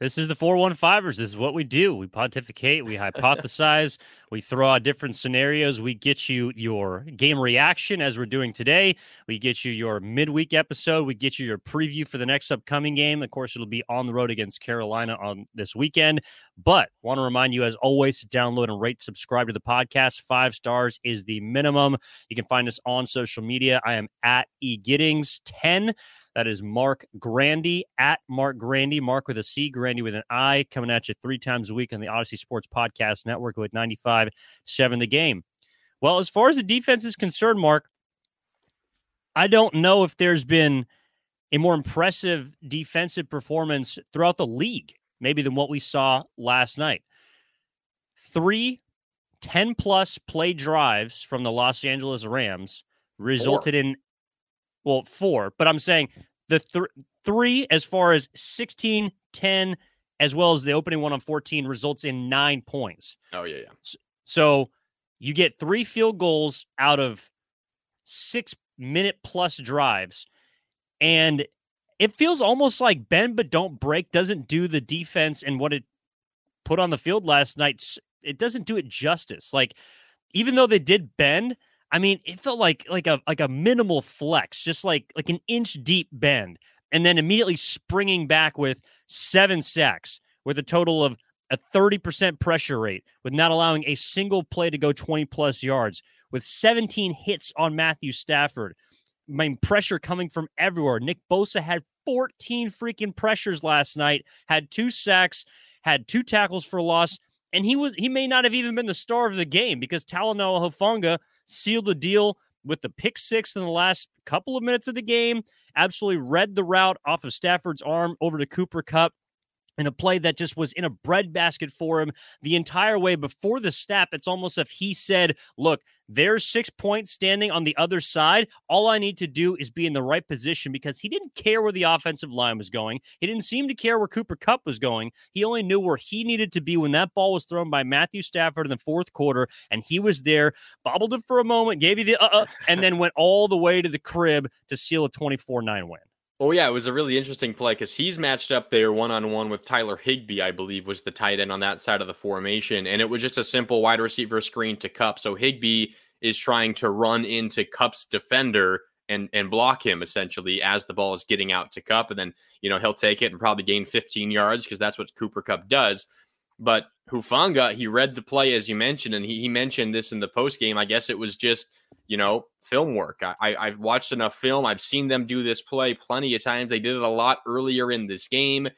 This is the 415ers. This is what we do. We pontificate, we hypothesize, we throw out different scenarios. We get you your game reaction as we're doing today. We get you your midweek episode. We get you your preview for the next upcoming game. Of course, it'll be on the road against Carolina on this weekend. But want to remind you, as always, to download and rate, subscribe to the podcast. Five stars is the minimum. You can find us on social media. I am at egiddings10. That is Marc Grandi at Marc Grandi, Marc with a C, Grandi with an I, coming at you three times a week on the Audacy Sports Podcast Network with 95 7 the game. Well, as far as the defense is concerned, Marc, I don't know if there's been a more impressive defensive performance throughout the league, maybe than what we saw last night. Three 10 plus play drives from the Los Angeles Rams resulted Four. in well, four, but I'm saying the th- three as far as 16, 10, as well as the opening one on 14 results in nine points. Oh, yeah, yeah. So, so you get three field goals out of six minute plus drives. And it feels almost like bend but don't break doesn't do the defense and what it put on the field last night. It doesn't do it justice. Like, even though they did bend, I mean, it felt like like a like a minimal flex, just like like an inch deep bend, and then immediately springing back with seven sacks, with a total of a 30% pressure rate, with not allowing a single play to go 20 plus yards, with 17 hits on Matthew Stafford. I mean, pressure coming from everywhere. Nick Bosa had 14 freaking pressures last night, had two sacks, had two tackles for loss, and he was he may not have even been the star of the game because Talanoa Hufanga sealed the deal with the pick six in the last couple of minutes of the game. Absolutely read the route off of Stafford's arm over to Cooper Kupp in a play that just was in a breadbasket for him the entire way before the snap. It's almost if he said, Look, there's six points standing on the other side. All I need to do is be in the right position because he didn't care where the offensive line was going. He didn't seem to care where Cooper Kupp was going. He only knew where he needed to be when that ball was thrown by Matthew Stafford in the fourth quarter. And he was there, bobbled it for a moment, gave you the uh uh, and then went all the way to the crib to seal a 24 9 win. Oh yeah, it was a really interesting play because he's matched up there one on one with Tyler Higbee, I believe, was the tight end on that side of the formation, and it was just a simple wide receiver screen to Kupp. So Higbee is trying to run into Kupp's defender and and block him essentially as the ball is getting out to Kupp, and then you know he'll take it and probably gain 15 yards because that's what Cooper Kupp does. But Hufanga, he read the play as you mentioned, and he, he mentioned this in the post game. I guess it was just you know, film work. I, I, have watched enough film. I've seen them do this play plenty of times. They did it a lot earlier in this game.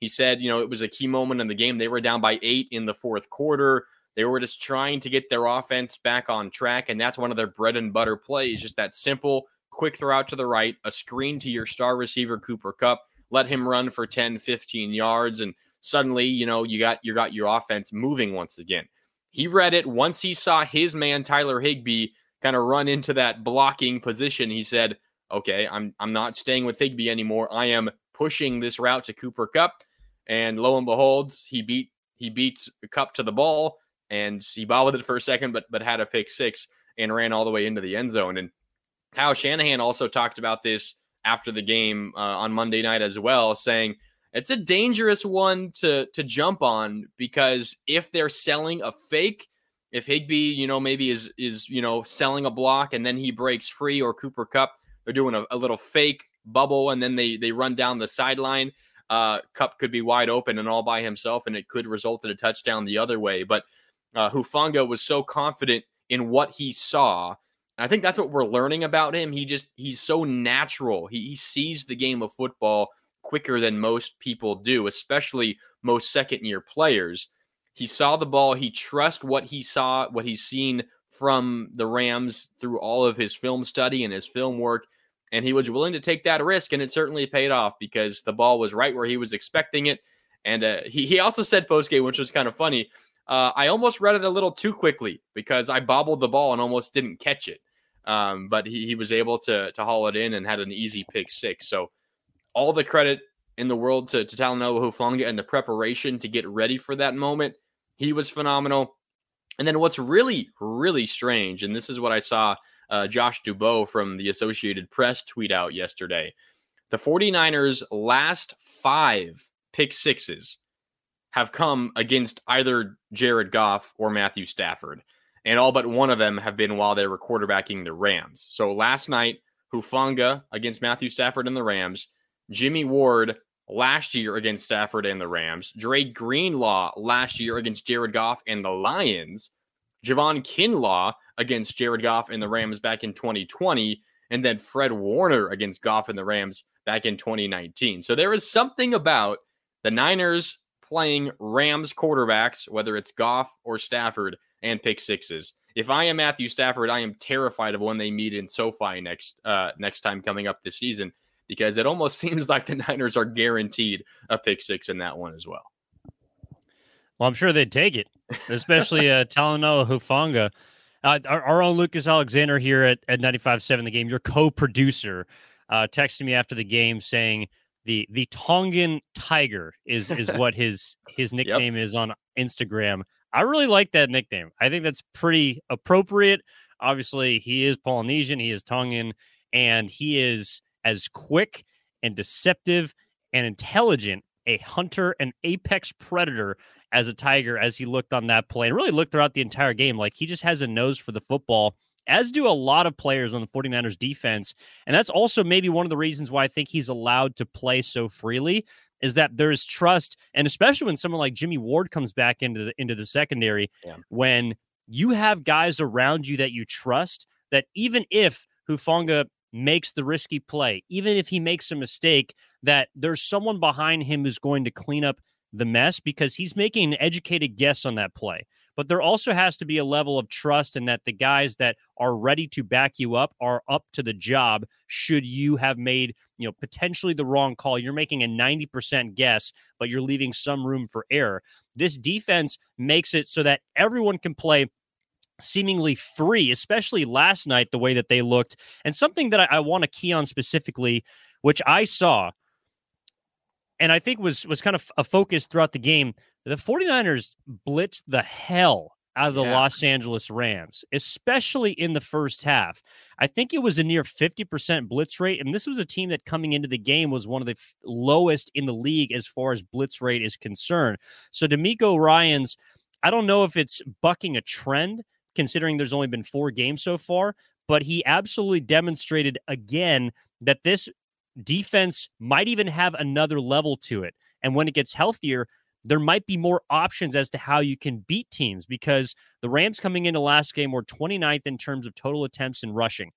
He said, you know, it was a key moment in the game. They were down by eight in the fourth quarter. They were just trying to get their offense back on track. And that's one of their bread and butter plays, just that simple, quick throw out to the right, a screen to your star receiver, Cooper Kupp, let him run for 10, 15 yards. And suddenly, you know, you got you got your offense moving once again. He read it once he saw his man, Tyler Higbee, kind of run into that blocking position, he said, "Okay, I'm I'm not staying with Higbee anymore. I am pushing this route to Cooper Kupp." And lo and behold, he beat he beats Kupp to the ball and he bobbled it for a second, but but had a pick six and ran all the way into the end zone. And Kyle Shanahan also talked about this after the game uh, on Monday night as well, saying it's a dangerous one to to jump on because if they're selling a fake, if Higbee, you know, maybe is is you know selling a block and then he breaks free, or Cooper Kupp, they're doing a, a little fake bubble and then they they run down the sideline. uh, Kupp could be wide open and all by himself, and it could result in a touchdown the other way. But uh, Hufanga was so confident in what he saw. I think that's what we're learning about him. He just he's so natural. He, he sees the game of football quicker than most people do, especially most second year players. He saw the ball. He trusts what he saw, what he's seen from the Rams through all of his film study and his film work. And he was willing to take that risk. And it certainly paid off because the ball was right where he was expecting it. And uh, he, he also said post game, which was kind of funny. Uh, I almost read it a little too quickly because I bobbled the ball and almost didn't catch it. Um, but he, he was able to to haul it in and had an easy pick six. So all the credit in the world to, to Talanoa Hufanga and the preparation to get ready for that moment. He was phenomenal. And then what's really, really strange, and this is what I saw uh, Josh Dubow from the Associated Press tweet out yesterday. The 49ers' last five pick sixes have come against either Jared Goff or Matthew Stafford. And all but one of them have been while they were quarterbacking the Rams. So last night, Hufanga against Matthew Stafford and the Rams, Jimmy Ward last year against Stafford and the Rams, Dre Greenlaw last year against Jared Goff and the Lions, Javon Kinlaw against Jared Goff and the Rams back in 2020, and then Fred Warner against Goff and the Rams back in 2019. So there is something about the Niners playing Rams quarterbacks, whether it's Goff or Stafford, and pick sixes. If I am Matthew Stafford, I am terrified of when they meet in SoFi next uh, next time coming up this season because it almost seems like the Niners are guaranteed a pick six in that one as well. Well, I'm sure they'd take it, especially uh, Talanoa Hufanga. Uh, our, our, own Lucas Alexander here at, at 95.7 The Game, your co-producer, uh, texted me after the game saying – the the Tongan Tiger is is what his his nickname yep. is on Instagram. I really like that nickname. I think that's pretty appropriate. Obviously, he is Polynesian, he is Tongan, and he is as quick and deceptive and intelligent a hunter, an apex predator as a tiger as he looked on that play and really looked throughout the entire game. Like he just has a nose for the football as do a lot of players on the 49ers defense. And that's also maybe one of the reasons why I think he's allowed to play so freely is that there's trust and especially when someone like Jimmy Ward comes back into the into the secondary yeah. when you have guys around you that you trust that even if Hufanga makes the risky play, even if he makes a mistake, that there's someone behind him who's going to clean up the mess because he's making an educated guess on that play. But there also has to be a level of trust in that the guys that are ready to back you up are up to the job should you have made, you know, potentially the wrong call. You're making a 90% guess, but you're leaving some room for error. This defense makes it so that everyone can play seemingly free, especially last night, the way that they looked. And something that I, I want to key on specifically, which I saw and I think was was kind of a focus throughout the game. The 49ers blitzed the hell out of the yeah. Los Angeles Rams, especially in the first half. I think it was a near 50% blitz rate. And this was a team that coming into the game was one of the f- lowest in the league as far as blitz rate is concerned. So DeMeco Ryans, I don't know if it's bucking a trend, considering there's only been four games so far, but he absolutely demonstrated again that this defense might even have another level to it. And when it gets healthier, there might be more options as to how you can beat teams because the Rams coming into last game were 29th in terms of total attempts and rushing.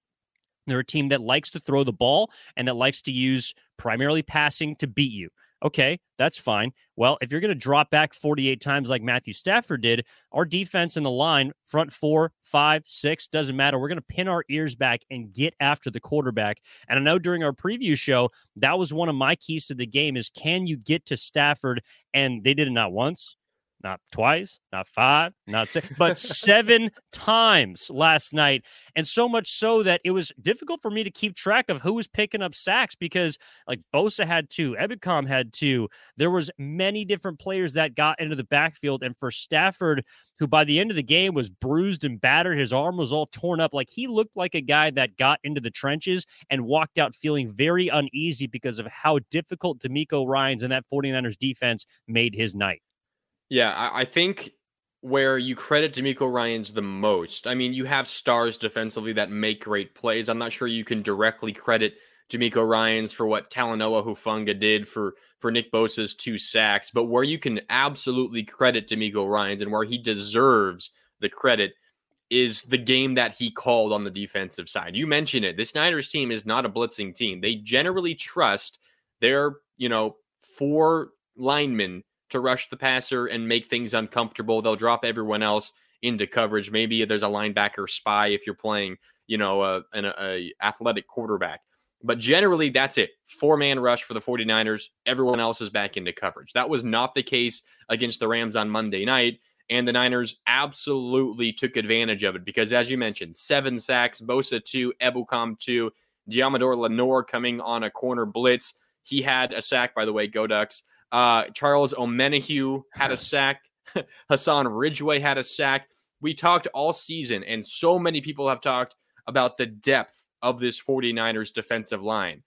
They're a team that likes to throw the ball and that likes to use primarily passing to beat you. Okay, that's fine. Well, if you're going to drop back 48 times like Matthew Stafford did, our defense in the line, front four, five, six, doesn't matter. We're going to pin our ears back and get after the quarterback. And I know during our preview show, that was one of my keys to the game is can you get to Stafford? And they did it not once, not twice, not five, not six, but seven times last night. And so much so that it was difficult for me to keep track of who was picking up sacks because like Bosa had two, Ebukam had two. There was many different players that got into the backfield. And for Stafford, who by the end of the game was bruised and battered, his arm was all torn up. Like he looked like a guy that got into the trenches and walked out feeling very uneasy because of how difficult DeMeco Ryans and that 49ers defense made his night. Yeah, I, I think where you credit DeMeco Ryans the most. I mean, you have stars defensively that make great plays. I'm not sure you can directly credit DeMeco Ryans, for what Talanoa Hufanga did for for Nick Bosa's two sacks, but where you can absolutely credit DeMeco Ryans and where he deserves the credit is the game that he called on the defensive side. You mentioned it. This Niners team is not a blitzing team. They generally trust their, you know, four linemen to rush the passer and make things uncomfortable. They'll drop everyone else into coverage. Maybe there's a linebacker spy if you're playing, you know, a, an a athletic quarterback. But generally, that's it. Four man rush for the 49ers. Everyone else is back into coverage. That was not the case against the Rams on Monday night. And the Niners absolutely took advantage of it because, as you mentioned, seven sacks, Bosa two, Ebukam two, Deommodore Lenoir coming on a corner blitz. He had a sack, by the way, Go Ducks. Uh, Charles Omenihu had a sack. Hassan Ridgeway had a sack. We talked all season, and so many people have talked about the depth of this 49ers defensive line.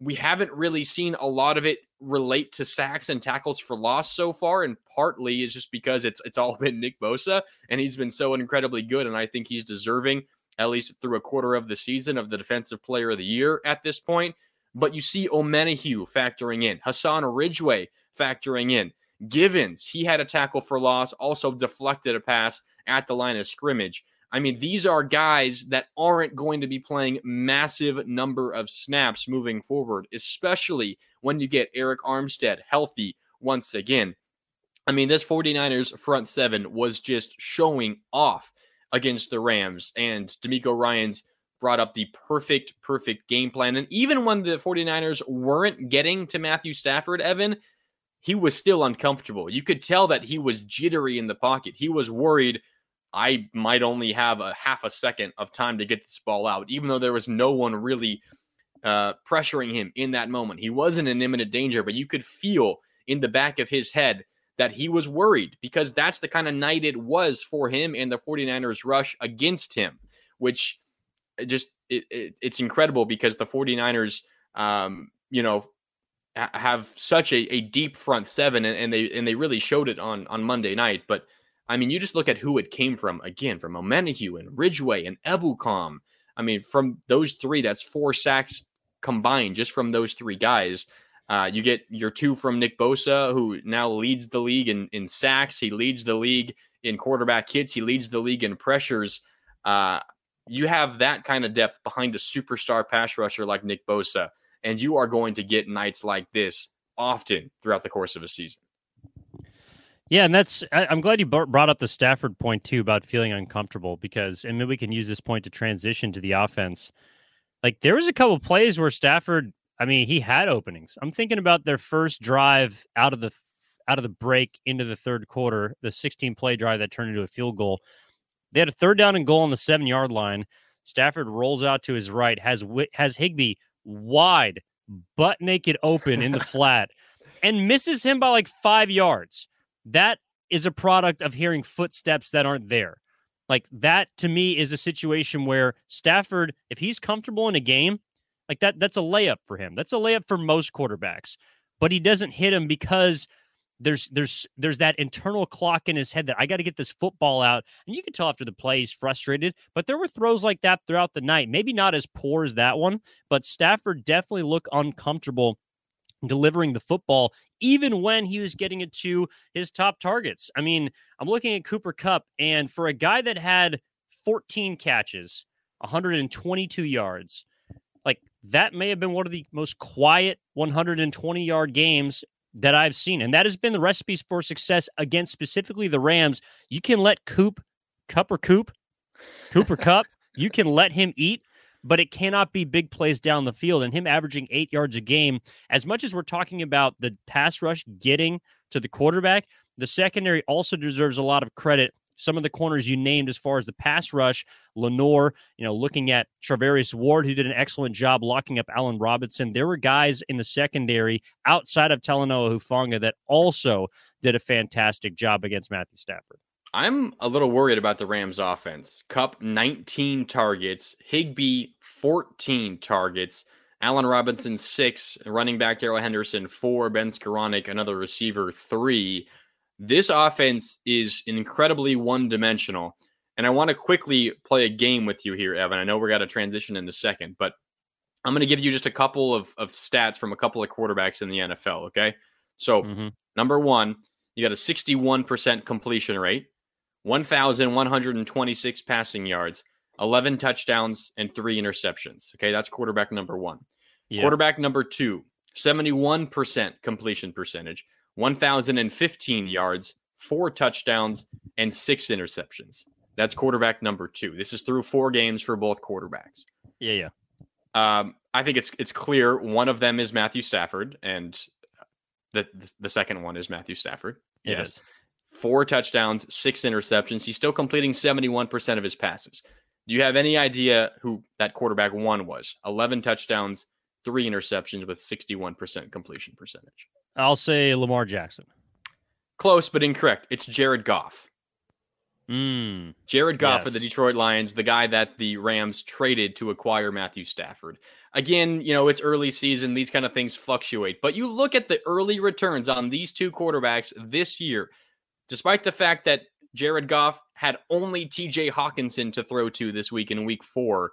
We haven't really seen a lot of it relate to sacks and tackles for loss so far, and partly is just because it's it's all been Nick Bosa, and he's been so incredibly good, and I think he's deserving at least through a quarter of the season of the defensive player of the year at this point. But you see Omenihu factoring in, Hassan Ridgeway factoring in. Givens, he had a tackle for loss, also deflected a pass at the line of scrimmage. I mean, these are guys that aren't going to be playing massive number of snaps moving forward, especially when you get Arik Armstead healthy once again. I mean, this 49ers front seven was just showing off against the Rams, and DeMeco Ryans brought up the perfect, perfect game plan. And even when the 49ers weren't getting to Matthew Stafford, Evan, he was still uncomfortable. You could tell that he was jittery in the pocket. He was worried I might only have a half a second of time to get this ball out, even though there was no one really uh, pressuring him in that moment. He wasn't in imminent danger, but you could feel in the back of his head that he was worried because that's the kind of night it was for him and the 49ers rush against him, which just it, it, it's incredible because the 49ers, um, you know, have such a, a deep front seven, and, and, they and they really showed it on on Monday night. But I mean, you just look at who it came from again, from Omenihu and Ridgeway and Ebukam. I mean, from those three, that's four sacks combined just from those three guys. Uh, you get your two from Nick Bosa, who now leads the league in, in sacks. He leads the league in quarterback hits. He leads the league in pressures. Uh, you have that kind of depth behind a superstar pass rusher like Nick Bosa and you are going to get nights like this often throughout the course of a season. Yeah, and that's I, am glad you brought up the Stafford point too about feeling uncomfortable because and maybe we can use this point to transition to the offense. Like there was a couple plays where Stafford, I mean, he had openings. I'm thinking about their first drive out of the out of the break into the third quarter, the 16 play drive that turned into a field goal. They had a third down and goal on the seven yard line. Stafford rolls out to his right, has has Higbee wide, butt naked open in the flat, and misses him by like five yards. That is a product of hearing footsteps that aren't there. Like that to me is a situation where Stafford, if he's comfortable in a game, like that, that's a layup for him. That's a layup for most quarterbacks. But he doesn't hit him because there's there's there's that internal clock in his head that I got to get this football out. And you can tell after the play he's frustrated, but there were throws like that throughout the night. Maybe not as poor as that one, but Stafford definitely looked uncomfortable delivering the football even when he was getting it to his top targets. I mean, I'm looking at Cooper Kupp, and for a guy that had 14 catches, 122 yards, like that may have been one of the most quiet 120 yard games that I've seen. And that has been the recipes for success against specifically the Rams. You can let Coop, Kupp or Coop, Cooper Kupp, you can let him eat, but it cannot be big plays down the field. And him averaging eight yards a game, as much as we're talking about the pass rush getting to the quarterback, the secondary also deserves a lot of credit some of the corners you named as far as the pass rush, Lenoir, you know, looking at Charvarius Ward, who did an excellent job locking up Allen Robinson. There were guys in the secondary outside of Talanoa Hufanga that also did a fantastic job against Matthew Stafford. I'm a little worried about the Rams offense. Kupp 19 targets, Higbee 14 targets, Allen Robinson 6, running back Darrell Henderson 4, Ben Skowronek, another receiver 3 this offense is incredibly one dimensional. And I want to quickly play a game with you here, Evan. I know we're going to transition in a second, but I'm going to give you just a couple of, of stats from a couple of quarterbacks in the NFL. Okay. So, Mhm. number one, you got a 61% completion rate, 1,126 passing yards, 11 touchdowns, and three interceptions. Okay. That's quarterback number one. Yeah. Quarterback number two, 71% completion percentage, 1,015 yards, four touchdowns, and six interceptions. That's quarterback number two. This is through four games for both quarterbacks. Yeah, yeah. Um, I think it's it's clear one of them is Matthew Stafford, and the the, the second one is Matthew Stafford. It is. Four touchdowns, six interceptions. He's still completing 71% of his passes. Do you have any idea who that quarterback one was? 11 touchdowns, three interceptions with 61% completion percentage. I'll say Lamar Jackson. Close, but incorrect. It's Jared Goff. Mm. Jared Goff of the Detroit Lions, the guy that the Rams traded to acquire Matthew Stafford. Again, you know, it's early season, these kind of things fluctuate, but you look at the early returns on these two quarterbacks this year, despite the fact that Jared Goff had only TJ Hockenson to throw to this week in week four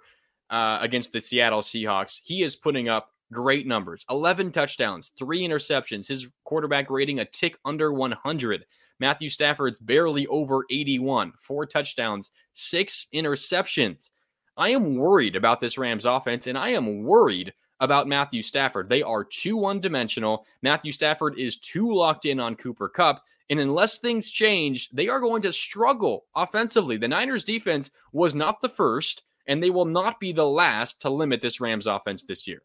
uh, against the Seattle Seahawks, he is putting up great numbers 11 touchdowns, three interceptions, his quarterback rating a tick under 100. Matthew Stafford's barely over 81, four touchdowns, six interceptions. I am worried about this Rams offense, and I am worried about Matthew Stafford. They are too one dimensional. Matthew Stafford is too locked in on Cooper Kupp. And unless things change, they are going to struggle offensively. The Niners defense was not the first, and they will not be the last to limit this Rams offense this year.